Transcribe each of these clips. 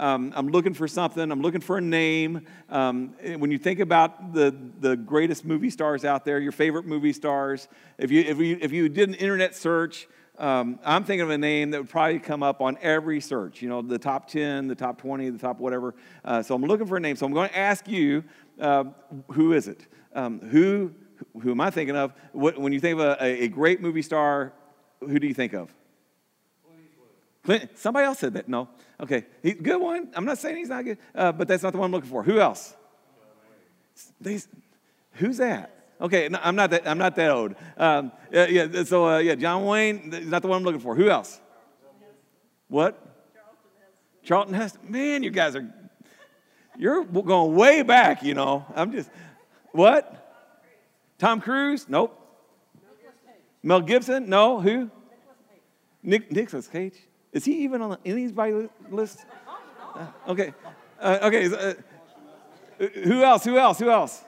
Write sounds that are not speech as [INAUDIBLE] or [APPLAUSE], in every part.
um, I'm looking for something. I'm looking for a name. Um, when you think about the, the greatest movie stars out there, your favorite movie stars, if you, if you, if you did an internet search, um, I'm thinking of a name that would probably come up on every search, you know, the top 10, the top 20, the top whatever. Uh, so I'm looking for a name. So I'm going to ask you, uh, who is it? Um, who, who am I thinking of? What, when you think of a, a, great movie star, who do you think of? Clint, somebody else said that. No. Okay. He, good one. I'm not saying he's not good, uh, but that's not the one I'm looking for. Who else? They, who's that? Okay, no, I'm not that. I'm not that old. Um, yeah, yeah, So uh, yeah, John Wayne not the one I'm looking for. Who else? What? Charlton Heston. Man, you guys are you're going way back. You know, I'm just what? Tom Cruise? Nope. Mel Gibson? No. Who? Nick Nicolas Cage. Is he even on anybody's list? Uh, okay. Uh, okay. Uh, who else? Who else? Who else?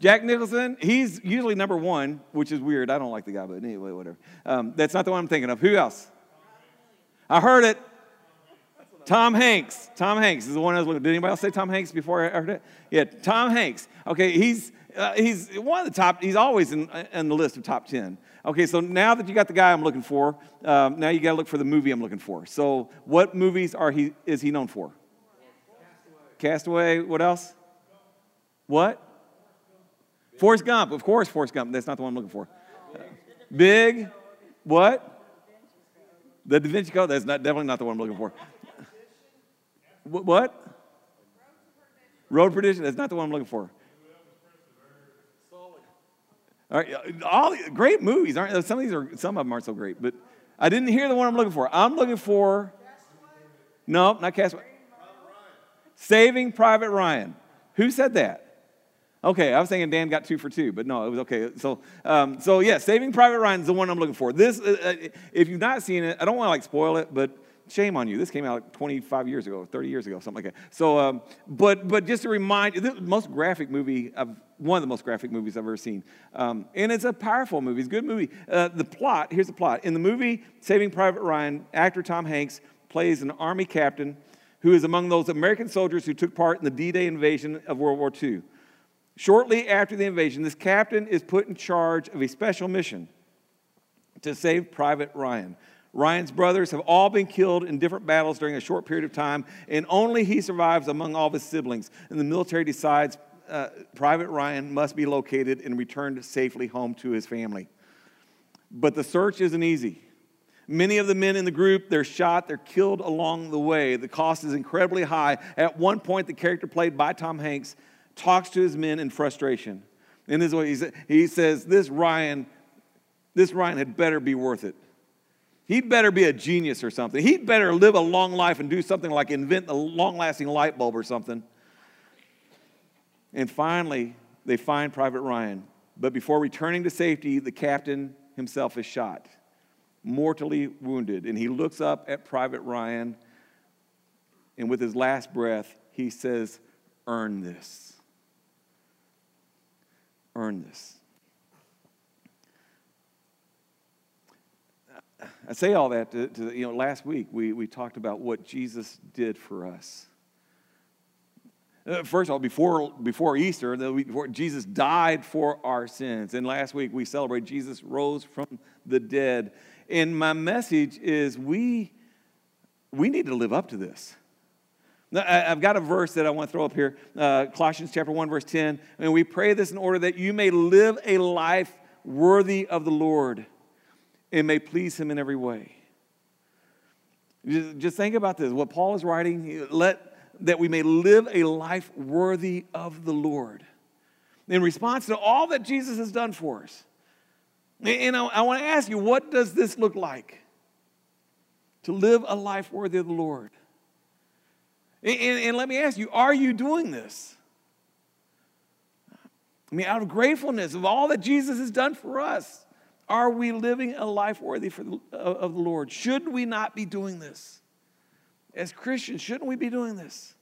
Jack Nicholson, he's usually number one, which is weird. I don't like the guy, but anyway, whatever. Um, that's not the one I'm thinking of. Who else? I heard it. Tom Hanks. Tom Hanks is the one I was looking. Did anybody else say Tom Hanks before I heard it? Yeah, Tom Hanks. Okay, he's uh, he's one of the top. He's always in, in the list of top ten. Okay, so now that you got the guy I'm looking for, um, now you got to look for the movie I'm looking for. So, what movies are he is he known for? Castaway. Castaway. What else? What? Forrest Gump, of course, Forrest Gump. That's not the one I'm looking for. Big, what? The Da Vinci Code. That's not definitely not the one I'm looking for. What? Road Perdition. That's not the one I'm looking for. All right, all great movies aren't some of these are some of them aren't so great, but I didn't hear the one I'm looking for. I'm looking for no, not Castaway. Saving Private Ryan. Who said that? Okay, I was thinking Dan got two for two, but no, it was okay. So, um, so yeah, Saving Private Ryan is the one I'm looking for. This, uh, uh if you've not seen it, I don't want to like spoil it, but shame on you. This came out like 25 years ago, 30 years ago, something like that. So, um, but but just to remind you, the most graphic movie of one of the most graphic movies I've ever seen, um, and it's a powerful movie. It's a good movie. Uh, the plot here's the plot. In the movie Saving Private Ryan, actor Tom Hanks plays an army captain who is among those American soldiers who took part in the D-Day invasion of World War II. Shortly after the invasion, this captain is put in charge of a special mission to save Private Ryan. Ryan's brothers have all been killed in different battles during a short period of time, and only he survives among all of his siblings. And the military decides uh, Private Ryan must be located and returned safely home to his family. But the search isn't easy. Many of the men in the group, they're shot, they're killed along the way. The cost is incredibly high. At one point, the character played by Tom Hanks talks to his men in frustration. And this is what he, says. he says, this Ryan, this Ryan had better be worth it. He'd better be a genius or something. He'd better live a long life and do something like invent a long lasting light bulb or something. And finally, they find Private Ryan. But before returning to safety, the captain himself is shot, mortally wounded. And he looks up at Private Ryan, and with his last breath, he says, Earn this earn this. I say all that to, to, you know, last week we, we talked about what Jesus did for us. Uh, first of all, before, before Easter, the week before Jesus died for our sins. And last week we celebrate Jesus rose from the dead. And my message is we, we need to live up to this. I've got a verse that I want to throw up here uh, Colossians chapter 1, verse 10. And we pray this in order that you may live a life worthy of the Lord and may please Him in every way. Just think about this. What Paul is writing, let that we may live a life worthy of the Lord. In response to all that Jesus has done for us. And I, I want to ask you, what does this look like? To live a life worthy of the Lord. And, and, let me ask you, are you doing this? I mean, out of gratefulness of all that Jesus has done for us, are we living a life worthy for of the Lord? Should we not be doing this? As Christians, shouldn't we be doing this?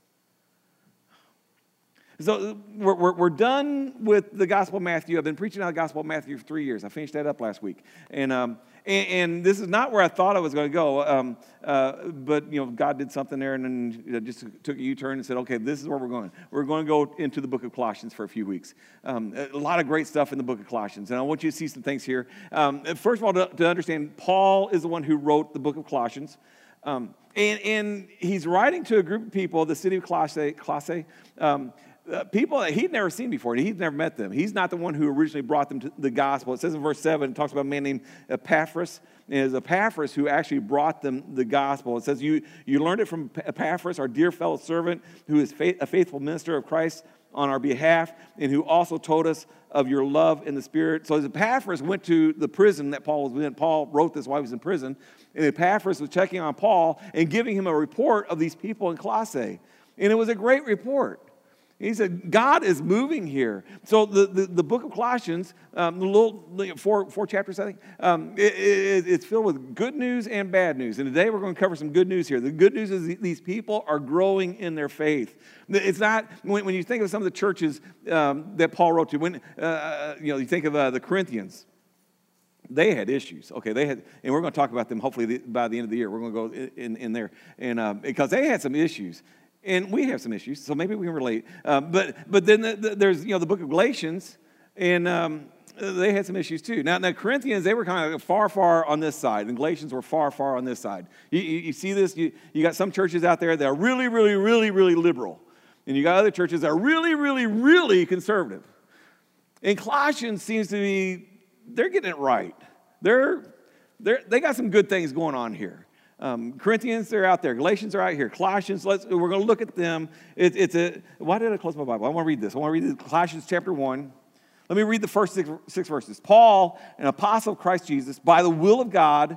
So we're, we're, we're, done with the Gospel of Matthew. I've been preaching on the Gospel of Matthew for three years. I finished that up last week. And, um, and, and this is not where I thought I was going to go. Um, uh, but, you know, God did something there and then just took a U-turn and said, okay, this is where we're going. We're going to go into the book of Colossians for a few weeks. Um, a lot of great stuff in the book of Colossians. And I want you to see some things here. Um, first of all, to, to, understand, Paul is the one who wrote the book of Colossians. Um, and, and he's writing to a group of people, the city of Colossae um, uh, people that he'd never seen before, and he'd never met them. He's not the one who originally brought them to the gospel. It says in verse 7, it talks about a man named Epaphras. And Epaphras who actually brought them the gospel. It says, You, you learned it from Epaphras, our dear fellow servant, who is faith, a faithful minister of Christ on our behalf, and who also told us of your love in the Spirit. So as Epaphras went to the prison that Paul was in, Paul wrote this while he was in prison, and Epaphras was checking on Paul and giving him a report of these people in Colossae. And it was a great report. He said, God is moving here. So the, the, the book of Colossians, um, the little four, four chapters, I think, um, it, it, it's filled with good news and bad news. And today we're going to cover some good news here. The good news is these people are growing in their faith. It's not, when, when you think of some of the churches um, that Paul wrote to, when, uh, you know, you think of uh, the Corinthians, they had issues. Okay, they had, and we're going to talk about them hopefully by the end of the year. We're going to go in, in there, and uh, because they had some issues, and we have some issues, so maybe we can relate. Uh, but but then the, the, there's you know the book of Galatians, and um, they had some issues too. Now, now Corinthians, they were kind of far, far on this side, and Galatians were far, far on this side. You, you, you see this? You, you got some churches out there that are really, really, really, really liberal, and you got other churches that are really, really, really conservative. And Colossians seems to be they're getting it right. They're, they're they got some good things going on here. Um, Corinthians, they're out there. Galatians are out here. Colossians, let's, we're going to look at them. It, it's a, why did I close my Bible? I want to read this. I want to read Colossians chapter 1. Let me read the first six, six verses. Paul, an apostle of Christ Jesus, by the will of God,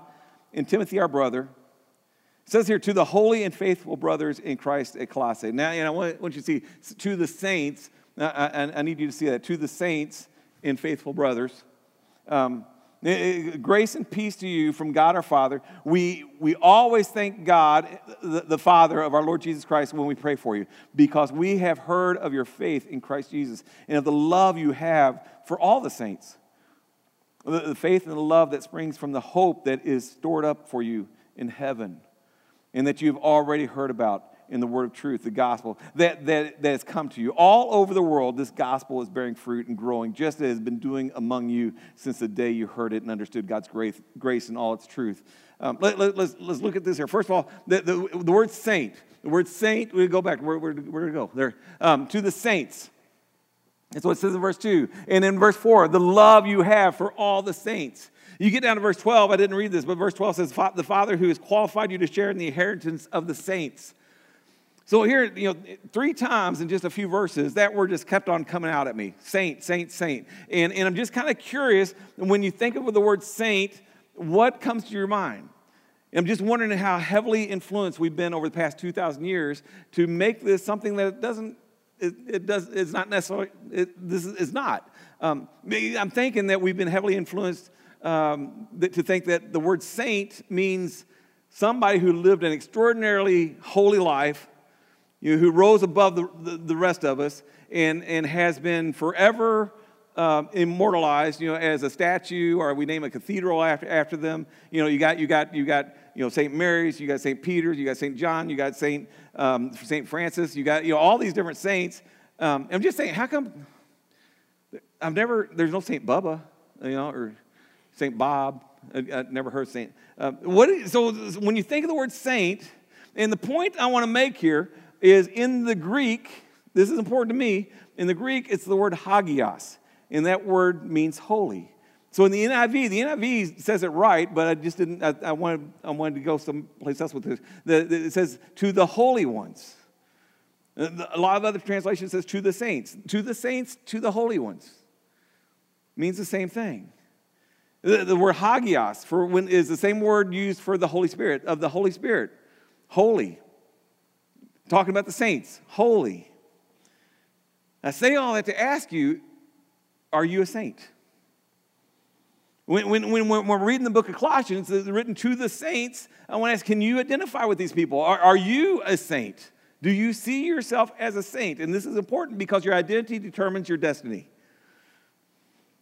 and Timothy, our brother, says here, to the holy and faithful brothers in Christ at Colossae. Now, know, I want you to see, to the saints, I, I, I, need you to see that, to the saints and faithful brothers. Um, grace and peace to you from God our Father. We, we always thank God, the, the, Father of our Lord Jesus Christ, when we pray for you, because we have heard of your faith in Christ Jesus and of the love you have for all the saints. The, the faith and the love that springs from the hope that is stored up for you in heaven and that you've already heard about in the word of truth, the gospel, that, that, that has come to you. All over the world, this gospel is bearing fruit and growing, just as it has been doing among you since the day you heard it and understood God's grace, grace and all its truth. Um, let, us let, let's, let's look at this here. First of all, the, the, the word saint. The word saint, we go back. Where, where, where to go? There. Um, to the saints. That's what it says in verse 2. And in verse 4, the love you have for all the saints. You get down to verse 12, I didn't read this, but verse 12 says, The Father who has qualified you to share in the inheritance of the saints. So here, you know, three times in just a few verses, that word just kept on coming out at me. Saint, saint, saint. And, and I'm just kind of curious, when you think of the word saint, what comes to your mind? I'm just wondering how heavily influenced we've been over the past 2,000 years to make this something that it doesn't, it, it does, it's not necessarily, it, this is not. Um, I'm thinking that we've been heavily influenced um, to think that the word saint means somebody who lived an extraordinarily holy life you who rose above the, the, the, rest of us and, and has been forever um, immortalized, you know, as a statue, or we name a cathedral after, after them. You know, you got, you got, you got, you know, St. Mary's, you got St. Peter's, you got St. John, you got St. Um, St. Francis, you got, you know, all these different saints. Um, I'm just saying, how come I've never, there's no St. Bubba, you know, or St. Bob. I, I never heard Saint. Uh, so when you think of the word saint, and the point I want to make here is in the Greek, this is important to me, in the Greek, it's the word hagios, and that word means holy. So in the NIV, the NIV says it right, but I just didn't, I, I wanted, I wanted to go someplace else with this. The, the, it says, to the holy ones. Uh, a lot of other translations says to the saints. To the saints, to the holy ones. Means the same thing. The, the word hagios for when, is the same word used for the Holy Spirit, of the Holy Spirit. Holy. Talking about the saints, holy. I say all that to ask you are you a saint? When, when, when, we're reading the book of Colossians, it's written to the saints. I want to ask, can you identify with these people? Are, are you a saint? Do you see yourself as a saint? And this is important because your identity determines your destiny.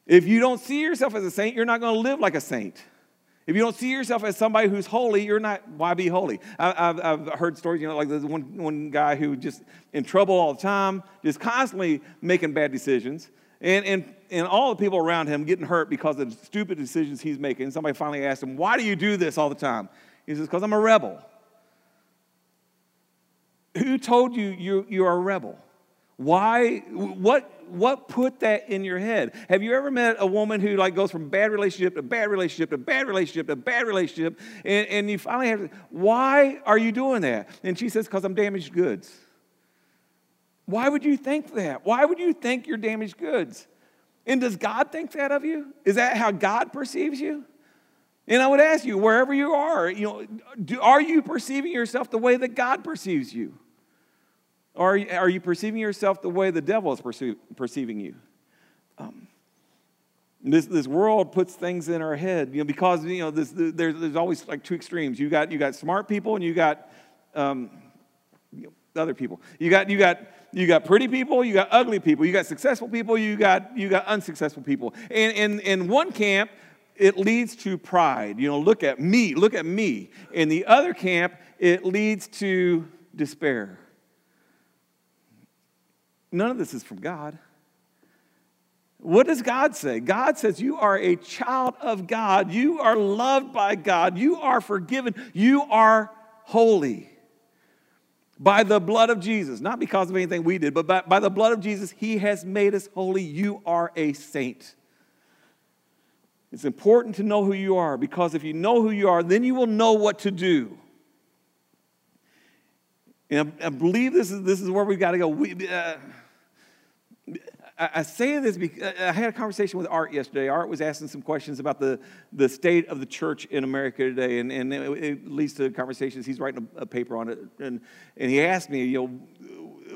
If you don't see yourself as a saint, you're not going to live like a saint. If you don't see yourself as somebody who's holy, you're not, why be holy? I, have I've heard stories, you know, like there's one, one guy who just in trouble all the time, just constantly making bad decisions. And, and, and all the people around him getting hurt because of the stupid decisions he's making. Somebody finally asked him, Why do you do this all the time? He says, Because I'm a rebel. Who told you, you you are a rebel? Why? What, what put that in your head? Have you ever met a woman who like goes from bad relationship to bad relationship to bad relationship to bad relationship, and, and you finally have to, why are you doing that? And she says, because I'm damaged goods. Why would you think that? Why would you think you're damaged goods? And does God think that of you? Is that how God perceives you? And I would ask you, wherever you are, you know, do, are you perceiving yourself the way that God perceives you? Or are you perceiving yourself the way the devil is perceive, perceiving you? Um, this, this world puts things in our head, you know, because you know this, there's, there's always like two extremes. You got you got smart people and you got um, other people. You got you got you got pretty people, you got ugly people, you got successful people, you got you got unsuccessful people. And in in one camp, it leads to pride. You know, look at me, look at me. In the other camp, it leads to despair. None of this is from God. What does God say? God says you are a child of God. You are loved by God. You are forgiven. You are holy by the blood of Jesus. Not because of anything we did, but by, by the blood of Jesus, He has made us holy. You are a saint. It's important to know who you are because if you know who you are, then you will know what to do. And I, believe this is, this is where we've got to go. We, uh, I say this because I had a conversation with Art yesterday. Art was asking some questions about the, the state of the church in America today, and, and it, it leads to conversations. He's writing a, a, paper on it, and, and he asked me, you know,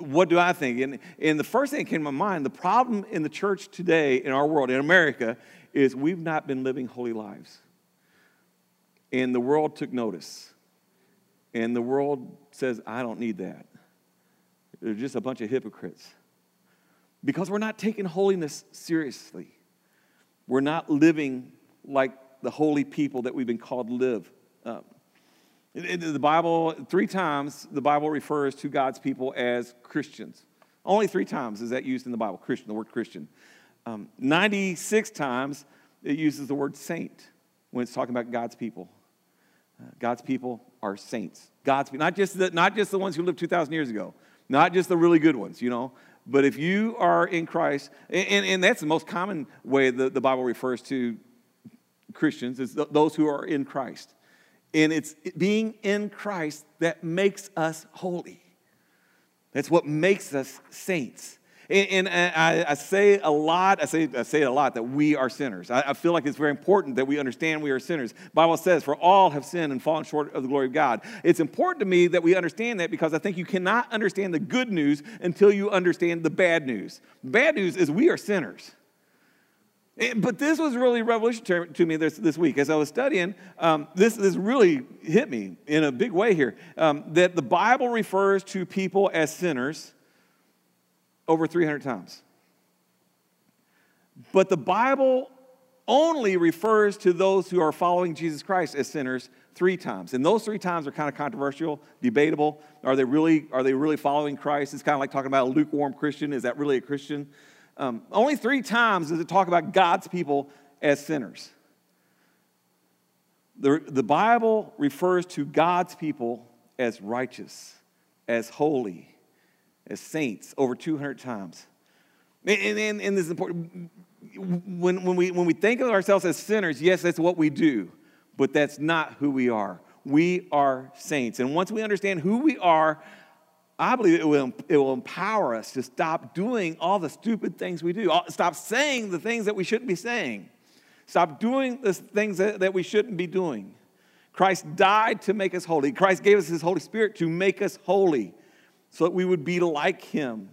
what do I think? And, and the first thing that came to my mind, the problem in the church today, in our world, in America, is we've not been living holy lives. And the world took notice. And the world says, I don't need that. They're just a bunch of hypocrites because we're not taking holiness seriously. We're not living like the holy people that we've been called to live. Um, the Bible, three times, the Bible refers to God's people as Christians. Only three times is that used in the Bible, Christian, the word Christian. Um, 96 times it uses the word saint when it's talking about God's people. Uh, God's people are saints. God's not just the, not just the ones who lived 2,000 years ago, not just the really good ones, you know, but if you are in Christ, and, and that's the most common way the, the Bible refers to Christians, is those who are in Christ. And it's being in Christ that makes us holy. That's what makes us saints. And, and I, I, say a lot, I say, I say a lot that we are sinners. I, I, feel like it's very important that we understand we are sinners. Bible says, for all have sinned and fallen short of the glory of God. It's important to me that we understand that because I think you cannot understand the good news until you understand the bad news. Bad news is we are sinners. But this was really revolutionary to me this, this week. As I was studying, um, this, this really hit me in a big way here. Um, that the Bible refers to people as sinners over 300 times. But the Bible only refers to those who are following Jesus Christ as sinners three times. And those three times are kind of controversial, debatable. Are they really, are they really following Christ? It's kind of like talking about a lukewarm Christian. Is that really a Christian? Um, only three times does it talk about God's people as sinners. The, the Bible refers to God's people as righteous, as holy, as saints over 200 times. And, and, and this is important. When, when, we, when we think of ourselves as sinners, yes, that's what we do, but that's not who we are. We are saints. And once we understand who we are, I believe it will, it will empower us to stop doing all the stupid things we do, uh, stop saying the things that we shouldn't be saying, stop doing the things that, that we shouldn't be doing. Christ died to make us holy. Christ gave us his Holy Spirit to make us holy so that we would be like him.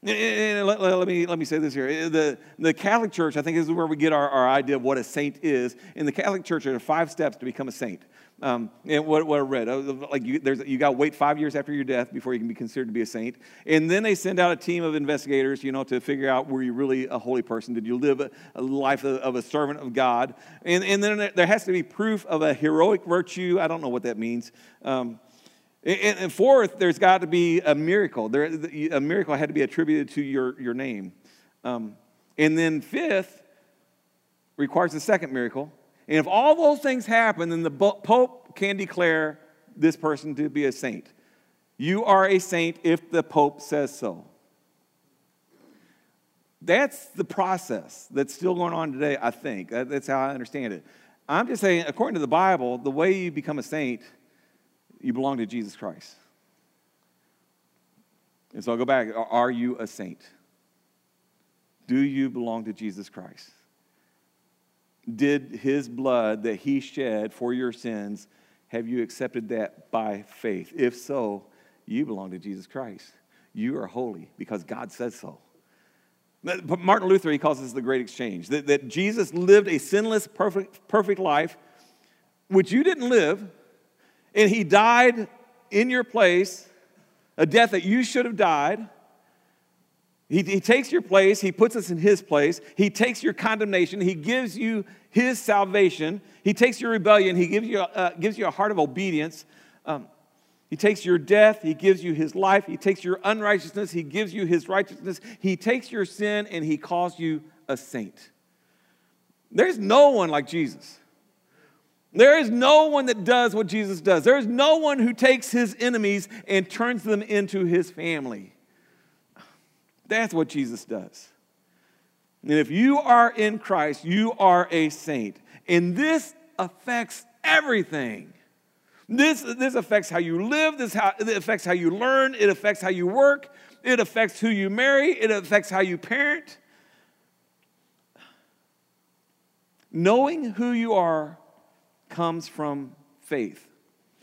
And let, let, me, let me say this here. The, the Catholic Church, I think, is where we get our, our idea of what a saint is. In the Catholic Church, there are five steps to become a saint. Um, and what, what I read, uh, like you, there's, you got to wait five years after your death before you can be considered to be a saint. And then they send out a team of investigators, you know, to figure out were you really a holy person? Did you live a, a life of, of, a servant of God? And, and then there has to be proof of a heroic virtue. I don't know what that means. Um, and, fourth, there's got to be a miracle. There, a miracle had to be attributed to your, your name. Um, and then fifth requires a second miracle and if all those things happen, then the Pope can declare this person to be a saint. You are a saint if the Pope says so. That's the process that's still going on today, I think. That's how I understand it. I'm just saying, according to the Bible, the way you become a saint, you belong to Jesus Christ. And so I'll go back. Are you a saint? Do you belong to Jesus Christ? did his blood that he shed for your sins, have you accepted that by faith? If so, you belong to Jesus Christ. You are holy because God says so. But Martin Luther, he calls this the great exchange that, that Jesus lived a sinless, perfect, perfect life, which you didn't live, and he died in your place, a death that you should have died he, he takes your place, He puts us in His place. He takes your condemnation, He gives you His salvation. He takes your rebellion, He gives you, uh, gives you a heart of obedience. Um, he takes your death, He gives you His life. He takes your unrighteousness, He gives you His righteousness. He takes your sin, and He calls you a saint. There's no one like Jesus. There is no one that does what Jesus does. There is no one who takes his enemies and turns them into his family. That's what Jesus does. And if you are in Christ, you are a saint. And this affects everything. This, this affects how you live, this how, it affects how you learn, it affects how you work, it affects who you marry, it affects how you parent. Knowing who you are comes from faith.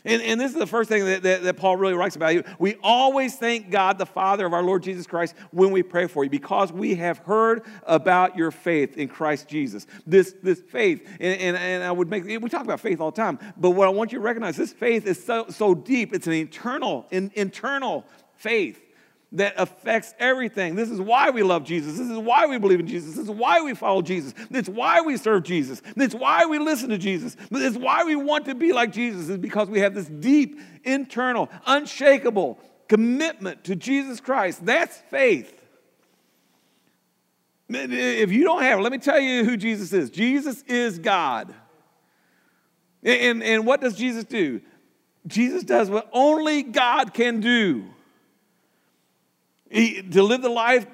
And, and this is the first thing that, that, that, Paul really writes about. You. We always thank God, the Father of our Lord Jesus Christ, when we pray for you because we have heard about your faith in Christ Jesus. This, this faith, and, and, and I would make, we talk about faith all the time, but what I want you to recognize, this faith is so, so deep. It's an eternal, an internal faith that affects everything. This is why we love Jesus. This is why we believe in Jesus. This is why we follow Jesus. This is why we serve Jesus. This is why we listen to Jesus. This is why we want to be like Jesus, is because we have this deep, internal, unshakable commitment to Jesus Christ. That's faith. If you don't have it, let me tell you who Jesus is. Jesus is God. And, and what does Jesus do? Jesus does what only God can do. He, to live the life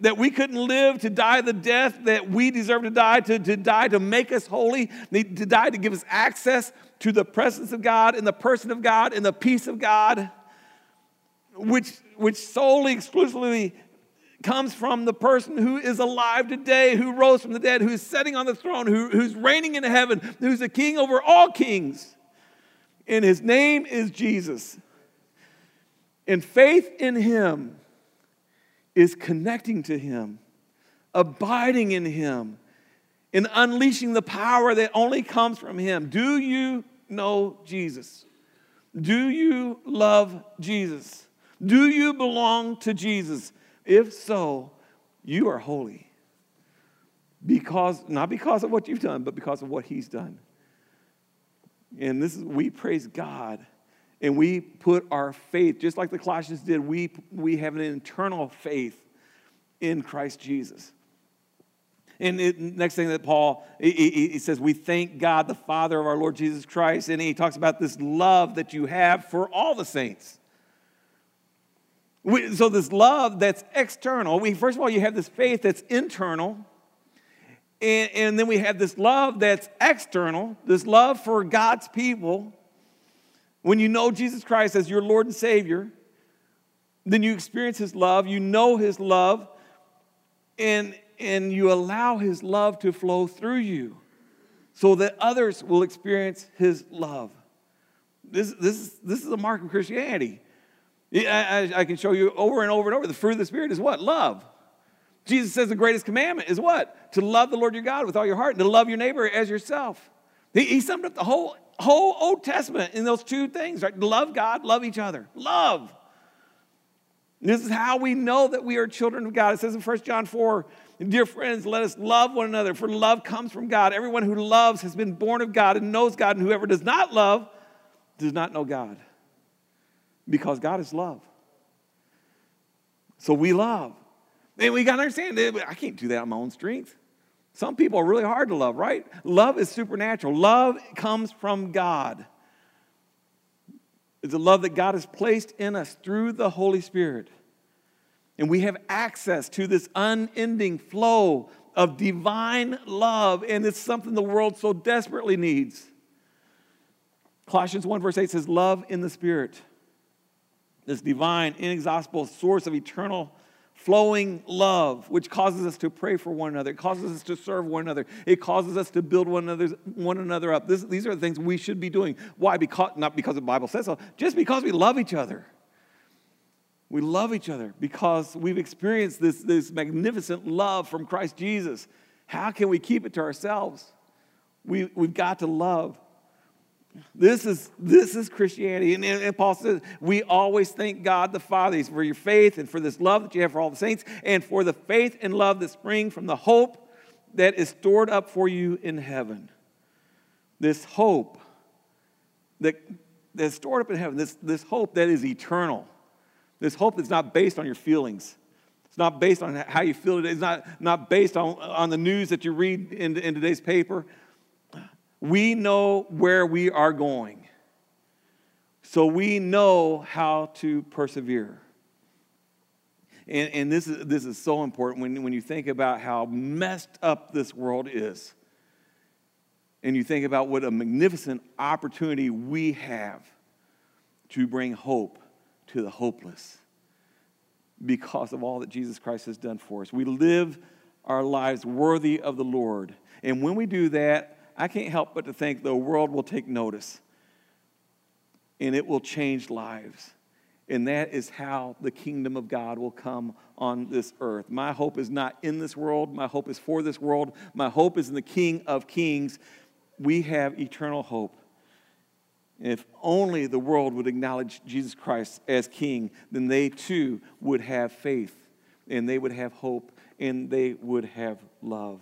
that we couldn't live, to die the death that we deserve to die, to, to die to make us holy, to die to give us access to the presence of God and the person of God and the peace of God, which, which solely, exclusively comes from the person who is alive today, who rose from the dead, who's sitting on the throne, who, who's reigning in heaven, who's a king over all kings. And his name is Jesus. And faith in him is connecting to Him, abiding in Him, and unleashing the power that only comes from Him. Do you know Jesus? Do you love Jesus? Do you belong to Jesus? If so, you are holy. Because, not because of what you've done, but because of what He's done. And this is, we praise God and we put our faith, just like the Colossians did, we, we have an internal faith in Christ Jesus. And the next thing that Paul, he, he, says, we thank God, the Father of our Lord Jesus Christ. And he talks about this love that you have for all the saints. We, so this love that's external, we, first of all, you have this faith that's internal. And, and then we have this love that's external, this love for God's people. When you know Jesus Christ as your Lord and Savior, then you experience His love, you know His love, and, and you allow His love to flow through you so that others will experience His love. This, this, this is a mark of Christianity. I, I, can show you over and over and over. The fruit of the Spirit is what? Love. Jesus says the greatest commandment is what? To love the Lord your God with all your heart and to love your neighbor as yourself. He, he summed up the whole whole Old Testament in those two things, right? Love God, love each other. Love. This is how we know that we are children of God. It says in 1 John 4, Dear friends, let us love one another, for love comes from God. Everyone who loves has been born of God and knows God, and whoever does not love does not know God. Because God is love. So we love. And we got to understand I can't do that on my own strength. Some people are really hard to love, right? Love is supernatural. Love comes from God. It's a love that God has placed in us through the Holy Spirit. And we have access to this unending flow of divine love, and it's something the world so desperately needs. Colossians 1, verse 8 says, Love in the Spirit, this divine, inexhaustible source of eternal flowing love, which causes us to pray for one another. It causes us to serve one another. It causes us to build one another, one another up. This, these are the things we should be doing. Why? Because, not because the Bible says so, just because we love each other. We love each other because we've experienced this, this magnificent love from Christ Jesus. How can we keep it to ourselves? We, we've got to love. This is, this is Christianity. And, and, Paul says, we always thank God the Father for your faith and for this love that you have for all the saints and for the faith and love that spring from the hope that is stored up for you in heaven. This hope that, that is stored up in heaven, this, this hope that is eternal. This hope that's not based on your feelings. It's not based on how you feel today. It's not, not based on, on the news that you read in, in today's paper. We know where we are going. So we know how to persevere. And, and this, is, this is so important when, when you think about how messed up this world is. And you think about what a magnificent opportunity we have to bring hope to the hopeless because of all that Jesus Christ has done for us. We live our lives worthy of the Lord. And when we do that, I can't help but to think the world will take notice and it will change lives. And that is how the kingdom of God will come on this earth. My hope is not in this world. My hope is for this world. My hope is in the King of Kings. We have eternal hope. If only the world would acknowledge Jesus Christ as King, then they too would have faith and they would have hope and they would have love.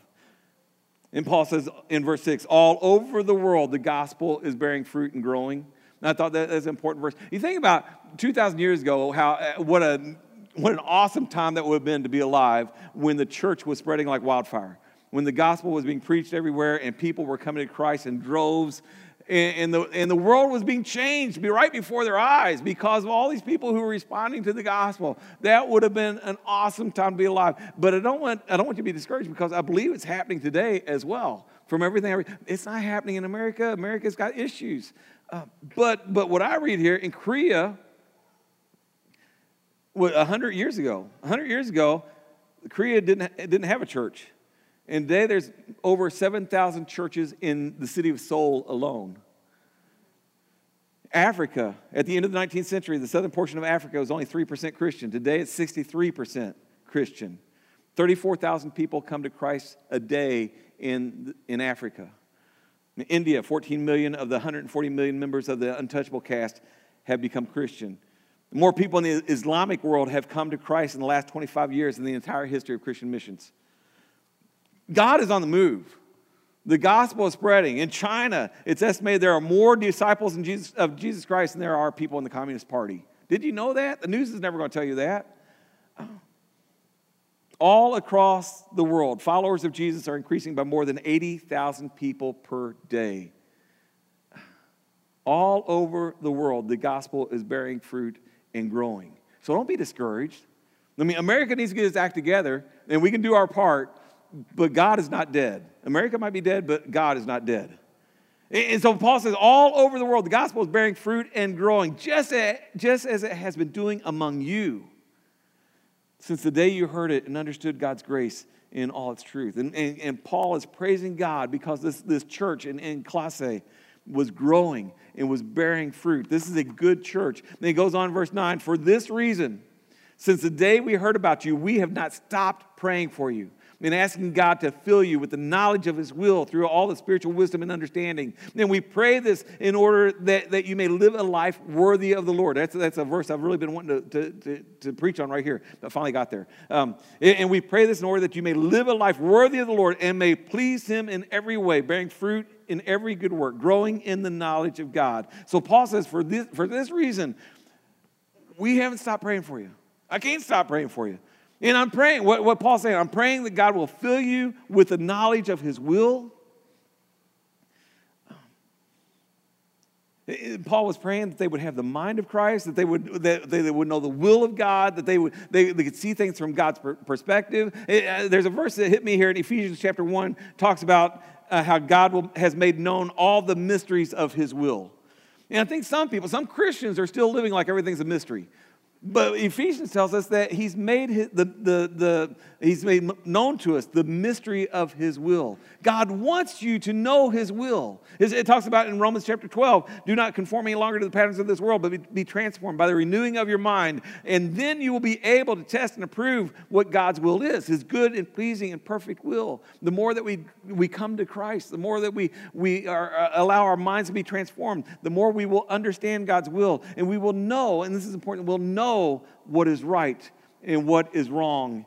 And Paul says in verse 6 all over the world, the gospel is bearing fruit and growing. And I thought that was an important verse. You think about 2,000 years ago, how, uh, what, a, what an awesome time that would have been to be alive when the church was spreading like wildfire, when the gospel was being preached everywhere and people were coming to Christ in droves and, the, and the world was being changed right before their eyes because of all these people who were responding to the gospel. That would have been an awesome time to be alive. But I don't want, I don't want you to be discouraged because I believe it's happening today as well. From everything, it's not happening in America. America's got issues. Uh, but, but what I read here in Korea, what, 100 years ago, 100 years ago, Korea didn't, didn't have a church. And today there's over 7,000 churches in the city of Seoul alone. Africa, at the end of the 19th century, the southern portion of Africa was only 3% Christian. Today it's 63% Christian. 34,000 people come to Christ a day in, in Africa. In India, 14 million of the 140 million members of the untouchable caste have become Christian. More people in the Islamic world have come to Christ in the last 25 years than the entire history of Christian missions. God is on the move. The gospel is spreading. In China, it's estimated there are more disciples Jesus, of Jesus Christ than there are people in the Communist Party. Did you know that? The news is never going to tell you that. Oh. All across the world, followers of Jesus are increasing by more than 80,000 people per day. All over the world, the gospel is bearing fruit and growing. So don't be discouraged. I mean, America needs to get its act together, and we can do our part, but God is not dead. America might be dead, but God is not dead. And so Paul says, all over the world, the gospel is bearing fruit and growing, just as, just as it has been doing among you since the day you heard it and understood God's grace in all its truth. And, and, and Paul is praising God because this, this church in, in was growing and was bearing fruit. This is a good church. And he goes on, verse 9, for this reason, since the day we heard about you, we have not stopped praying for you. And asking God to fill you with the knowledge of His will through all the spiritual wisdom and understanding. And we pray this in order that, that you may live a life worthy of the Lord. That's, that's a verse I've really been wanting to, to, to, to preach on right here, but finally got there. Um, and we pray this in order that you may live a life worthy of the Lord and may please Him in every way, bearing fruit in every good work, growing in the knowledge of God. So Paul says, for this, for this reason, we haven't stopped praying for you. I can't stop praying for you. And I'm praying, what, what Paul's saying, I'm praying that God will fill you with the knowledge of his will. Paul was praying that they would have the mind of Christ, that they would, that they would know the will of God, that they, would, they, they could see things from God's perspective. Uh, there's a verse that hit me here in Ephesians chapter 1, talks about uh, how God will, has made known all the mysteries of his will. And I think some people, some Christians are still living like everything's a mystery. But Ephesians tells us that he's made his, the, the, the, he's made known to us the mystery of his will. God wants you to know his will. It talks about in Romans chapter 12 do not conform any longer to the patterns of this world, but be transformed by the renewing of your mind. And then you will be able to test and approve what God's will is, his good and pleasing and perfect will. The more that we, we come to Christ, the more that we, we are, uh, allow our minds to be transformed, the more we will understand God's will. And we will know, and this is important, we'll know know what is right and what is wrong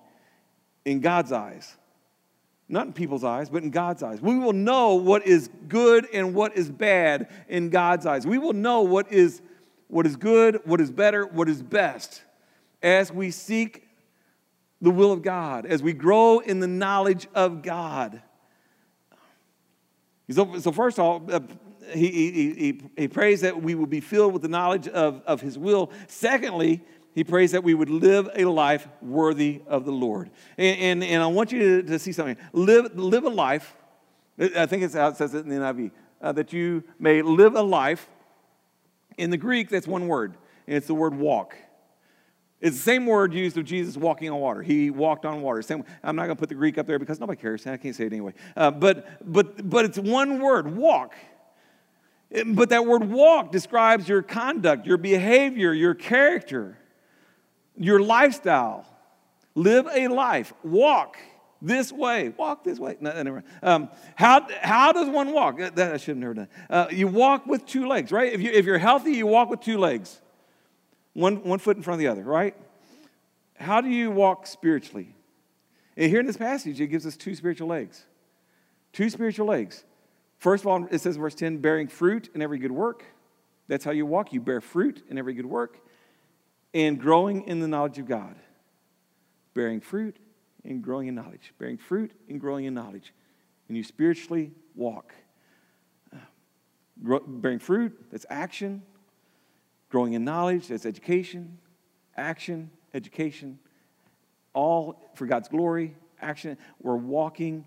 in God's eyes. Not in people's eyes, but in God's eyes. We will know what is good and what is bad in God's eyes. We will know what is, what is good, what is better, what is best as we seek the will of God, as we grow in the knowledge of God. So, so first of all, uh, he, he, he, he prays that we will be filled with the knowledge of, of his will. Secondly, he prays that we would live a life worthy of the Lord. And, and, and I want you to, to, see something. Live, live a life, I think it's how it says it in the NIV, uh, that you may live a life. In the Greek, that's one word, and it's the word walk. It's the same word used of Jesus walking on water. He walked on water. Same, I'm not going to put the Greek up there because nobody cares. I can't say it anyway. Uh, but, but, but it's one word, walk. But that word walk describes your conduct, your behavior, your character your lifestyle. Live a life. Walk this way. Walk this way. No, never um, how, how does one walk? That I should have never done. Uh, you walk with two legs, right? If, you, if you're healthy, you walk with two legs, one, one foot in front of the other, right? How do you walk spiritually? And here in this passage, it gives us two spiritual legs. Two spiritual legs. First of all, it says, verse 10, bearing fruit in every good work. That's how you walk. You bear fruit in every good work and growing in the knowledge of God. Bearing fruit and growing in knowledge. Bearing fruit and growing in knowledge. And you spiritually walk. bearing fruit, that's action. Growing in knowledge, that's education. Action, education. All for God's glory, action. We're walking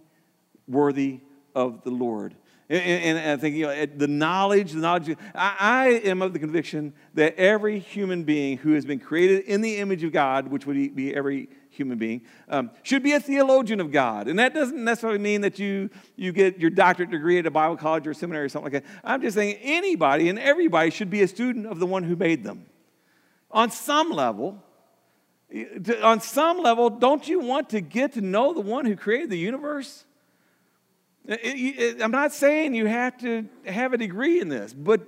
worthy of the Lord. And, and I think you know, the knowledge, the knowledge. I, I, am of the conviction that every human being who has been created in the image of God, which would be every human being, um, should be a theologian of God. And that doesn't necessarily mean that you, you get your doctorate degree at a Bible college or seminary or something like that. I'm just saying anybody and everybody should be a student of the one who made them. On some level, on some level, don't you want to get to know the one who created the universe? Uh, I'm not saying you have to have a degree in this, but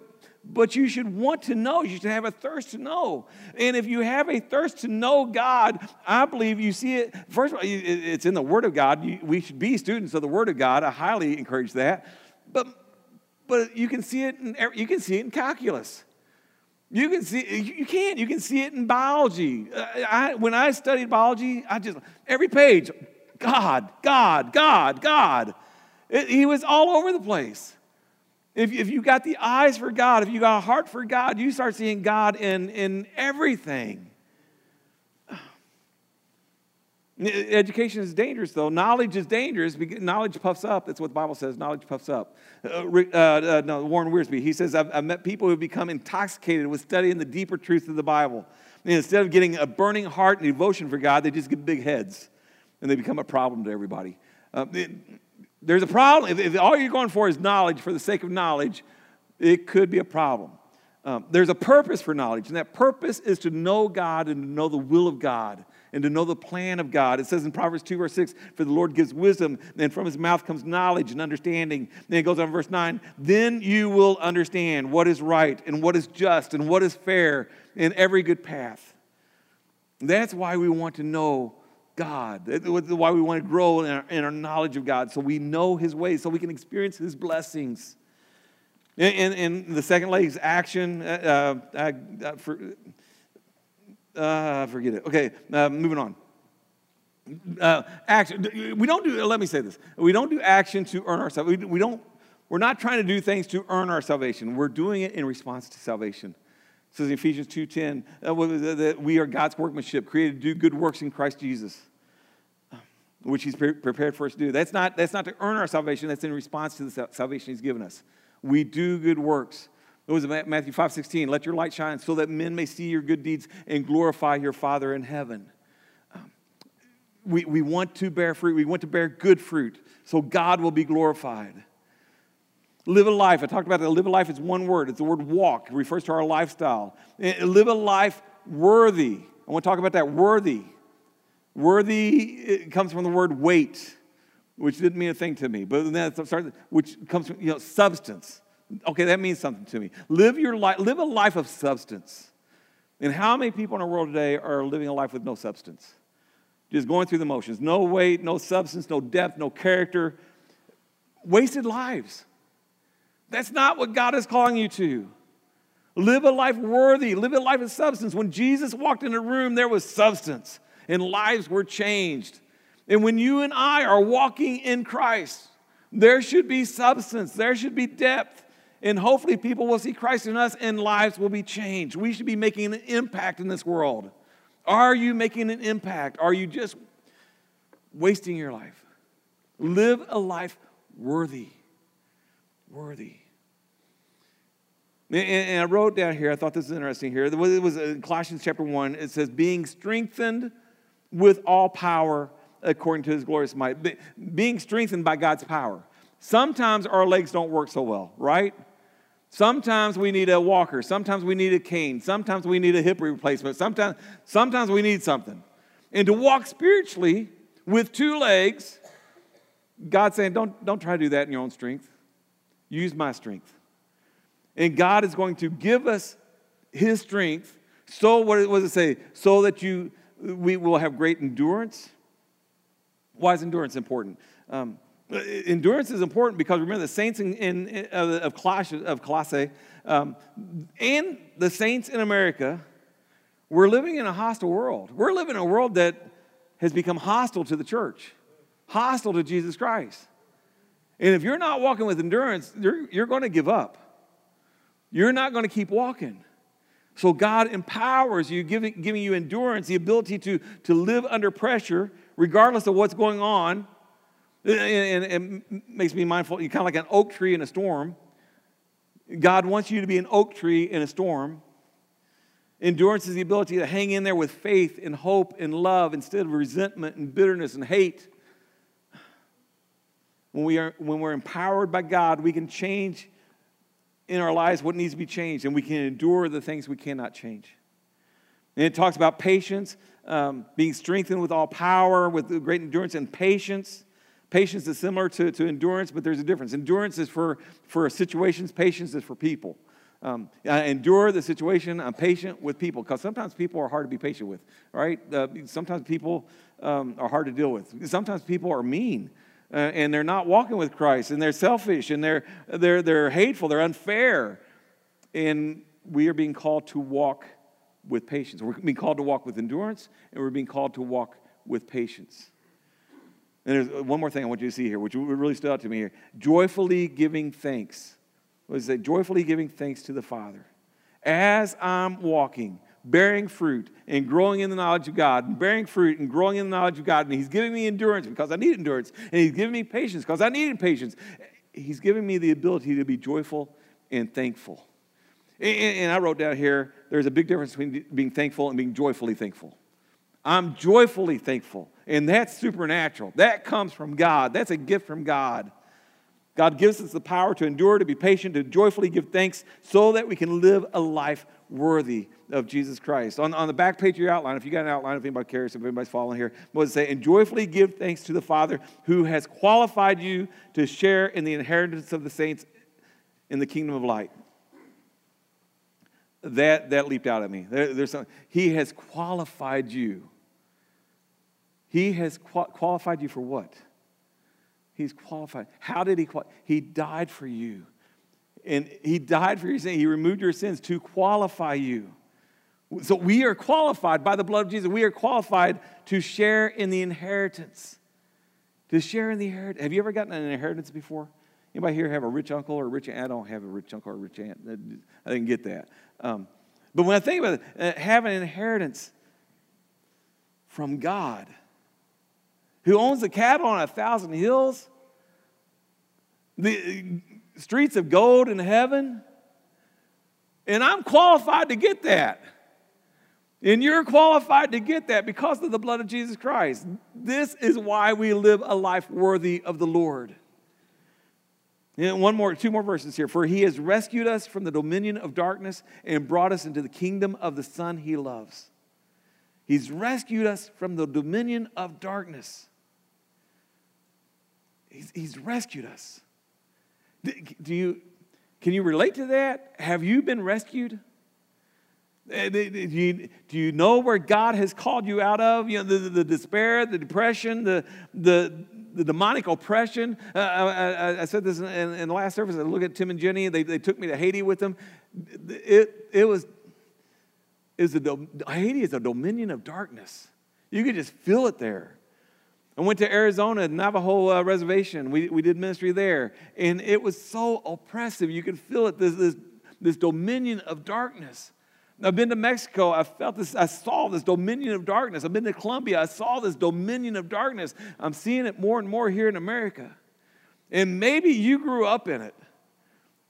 but you should want to know. You should have a thirst to know. And if you have a thirst to know God, I believe you see it. First of all, it's in the Word of God. We should be students of the Word of God. I highly encourage that. But but you can see it in you can see it in calculus. You can see you can you can see it in biology. Uh, I, when I studied biology, I just every page, God, God, God, God. It, he was all over the place. If, if you got the eyes for God, if you got a heart for God, you start seeing God in, in everything. [SIGHS] Education is dangerous, though. Knowledge is dangerous. Knowledge puffs up. That's what the Bible says. Knowledge puffs up. Uh, uh, uh, no, Warren Wiersbe, he says, I've, I've, met people who have become intoxicated with studying the deeper truth of the Bible. And instead of getting a burning heart and devotion for God, they just get big heads. And they become a problem to everybody. Uh, it, there's a problem. If, if, all you're going for is knowledge for the sake of knowledge, it could be a problem. Um, there's a purpose for knowledge, and that purpose is to know God and to know the will of God. and to know the plan of God. It says in Proverbs 2, verse 6, For the Lord gives wisdom, and from his mouth comes knowledge and understanding. Then it goes on, verse 9, Then you will understand what is right, and what is just, and what is fair, in every good path. That's why we want to know God. Why we want to grow in our, in our, knowledge of God, so we know His ways, so we can experience His blessings. And, and, and the second leg is action. Uh, uh, uh, for, uh, forget it. Okay, uh, moving on. Uh, action. We don't do. Let me say this. We don't do action to earn our salvation. We, we don't. We're not trying to do things to earn our salvation. We're doing it in response to salvation. Says in Ephesians 2.10 uh, that we are God's workmanship, created to do good works in Christ Jesus, which he's prepared for us to do. That's not, that's not to earn our salvation. That's in response to the salvation he's given us. We do good works. It was Matthew 5.16, let your light shine so that men may see your good deeds and glorify your Father in heaven. Um, we, we want to bear fruit. We want to bear good fruit so God will be glorified. Live a life. I talked about that. Live a life is one word. It's the word walk. It refers to our lifestyle. Eh, live a life worthy. I want to talk about that worthy. Worthy comes from the word weight, which didn't mean a thing to me. But then it started, which comes from you know substance. Okay, that means something to me. Live your life. Live a life of substance. And how many people in our world today are living a life with no substance? Just going through the motions. No weight, no substance, no depth, no character. Wasted lives. That's not what God is calling you to. Live a life worthy, live a life of substance. When Jesus walked in a room, there was substance and lives were changed. And when you and I are walking in Christ, there should be substance, there should be depth, and hopefully people will see Christ in us and lives will be changed. We should be making an impact in this world. Are you making an impact? Are you just wasting your life? Live a life worthy worthy. And, I wrote down here, I thought this was interesting here. It was in uh, Colossians chapter 1. It says, being strengthened with all power according to his glorious might. Being strengthened by God's power. Sometimes our legs don't work so well, right? Sometimes we need a walker. Sometimes we need a cane. Sometimes we need a hip replacement. Sometimes, sometimes we need something. And to walk spiritually with two legs, God's saying, don't, don't try to do that in your own strength. Use my strength. And God is going to give us his strength. So, what does it say? So that you, we will have great endurance. Why is endurance important? Um, endurance is important because remember the saints in, in, in of Colossae, of Colossae um, and the saints in America, we're living in a hostile world. We're living in a world that has become hostile to the church, hostile to Jesus Christ. And if you're not walking with endurance, you're, you're going to give up. You're not going to keep walking. So God empowers you, giving, giving you endurance, the ability to, to live under pressure, regardless of what's going on. And, and it makes me mindful, you're kind of like an oak tree in a storm. God wants you to be an oak tree in a storm. Endurance is the ability to hang in there with faith and hope and love instead of resentment and bitterness and hate. When, we are, when we're empowered by God, we can change in our lives what needs to be changed, and we can endure the things we cannot change. And it talks about patience, um, being strengthened with all power, with great endurance and patience. Patience is similar to, to endurance, but there's a difference. Endurance is for, for situations, patience is for people. Um, I endure the situation. I'm patient with people because sometimes people are hard to be patient with, right? Uh, sometimes people um, are hard to deal with. Sometimes people are mean uh, and they're not walking with Christ, and they're selfish, and they're, they're, they're hateful, they're unfair. And we are being called to walk with patience. We're being called to walk with endurance, and we're being called to walk with patience. And there's one more thing I want you to see here, which really stood out to me here. Joyfully giving thanks. What does it say? Joyfully giving thanks to the Father. As I'm walking, bearing fruit and growing in the knowledge of God, and bearing fruit and growing in the knowledge of God. And He's giving me endurance because I need endurance. And He's giving me patience because I needed patience. He's giving me the ability to be joyful and thankful. And I wrote down here there's a big difference between being thankful and being joyfully thankful. I'm joyfully thankful, and that's supernatural. That comes from God, that's a gift from God. God gives us the power to endure, to be patient, to joyfully give thanks so that we can live a life worthy of Jesus Christ. On, on the back page of your outline, if you got an outline, if anybody cares, if anybody's following here, it say? And joyfully give thanks to the Father who has qualified you to share in the inheritance of the saints in the kingdom of light. That, that leaped out at me. There, there's some, he has qualified you. He has qualified you for what? He's qualified. How did he qualify? He died for you. And he died for your sins. He removed your sins to qualify you. So we are qualified by the blood of Jesus. We are qualified to share in the inheritance. To share in the inheritance. Have you ever gotten an inheritance before? Anybody here have a rich uncle or a rich aunt? I don't have a rich uncle or a rich aunt. I didn't get that. Um, but when I think about it, uh, having an inheritance from God, who owns the cattle on a thousand hills, the streets of gold in heaven. And I'm qualified to get that. And you're qualified to get that because of the blood of Jesus Christ. This is why we live a life worthy of the Lord. And one more, two more verses here. For he has rescued us from the dominion of darkness and brought us into the kingdom of the Son he loves. He's rescued us from the dominion of darkness. He's, he's rescued us. Do you, can you relate to that? Have you been rescued? Eh, do you, do you know where God has called you out of? You know, the, the despair, the depression, the, the, the demonic oppression. Uh, I, I, said this in, in, the last service. I look at Tim and Jenny. They, they took me to Haiti with them. It, it was, is a, Haiti is a dominion of darkness. You could just feel it there. I went to Arizona, Navajo uh, Reservation. We, we did ministry there. And it was so oppressive. You could feel it, this, this, this dominion of darkness. I've been to Mexico. I felt this, I saw this dominion of darkness. I've been to Colombia. I saw this dominion of darkness. I'm seeing it more and more here in America. And maybe you grew up in it.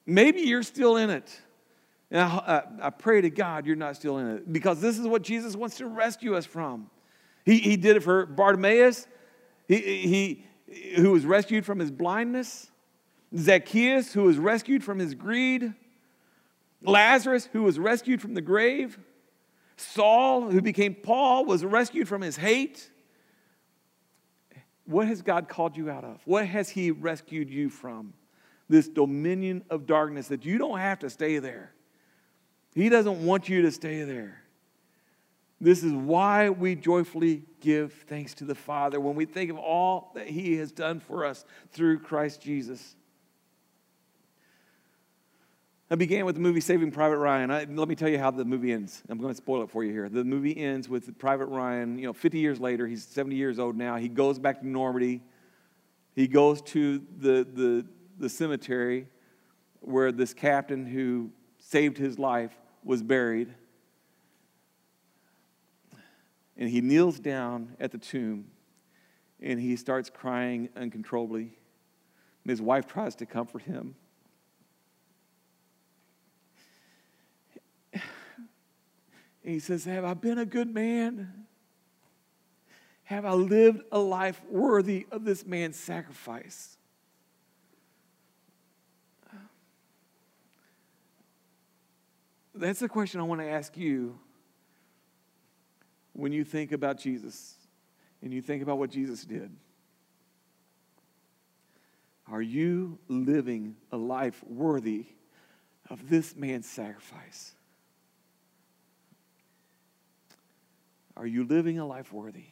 Maybe you're still in it. And I, I, I pray to God you're not still in it because this is what Jesus wants to rescue us from. He, he did it for Bartimaeus. He, he, who was rescued from his blindness, Zacchaeus, who was rescued from his greed, Lazarus, who was rescued from the grave, Saul, who became Paul, was rescued from his hate. What has God called you out of? What has He rescued you from? This dominion of darkness that you don't have to stay there. He doesn't want you to stay there. This is why we joyfully give thanks to the Father when we think of all that He has done for us through Christ Jesus. I began with the movie Saving Private Ryan. I, let me tell you how the movie ends. I'm going to spoil it for you here. The movie ends with Private Ryan, you know, 50 years later, he's 70 years old now. He goes back to Normandy. He goes to the, the, the cemetery where this captain who saved his life was buried and he kneels down at the tomb and he starts crying uncontrollably. And his wife tries to comfort him. And he says, Have I been a good man? Have I lived a life worthy of this man's sacrifice? That's the question I want to ask you when you think about Jesus and you think about what Jesus did? Are you living a life worthy of this man's sacrifice? Are you living a life worthy?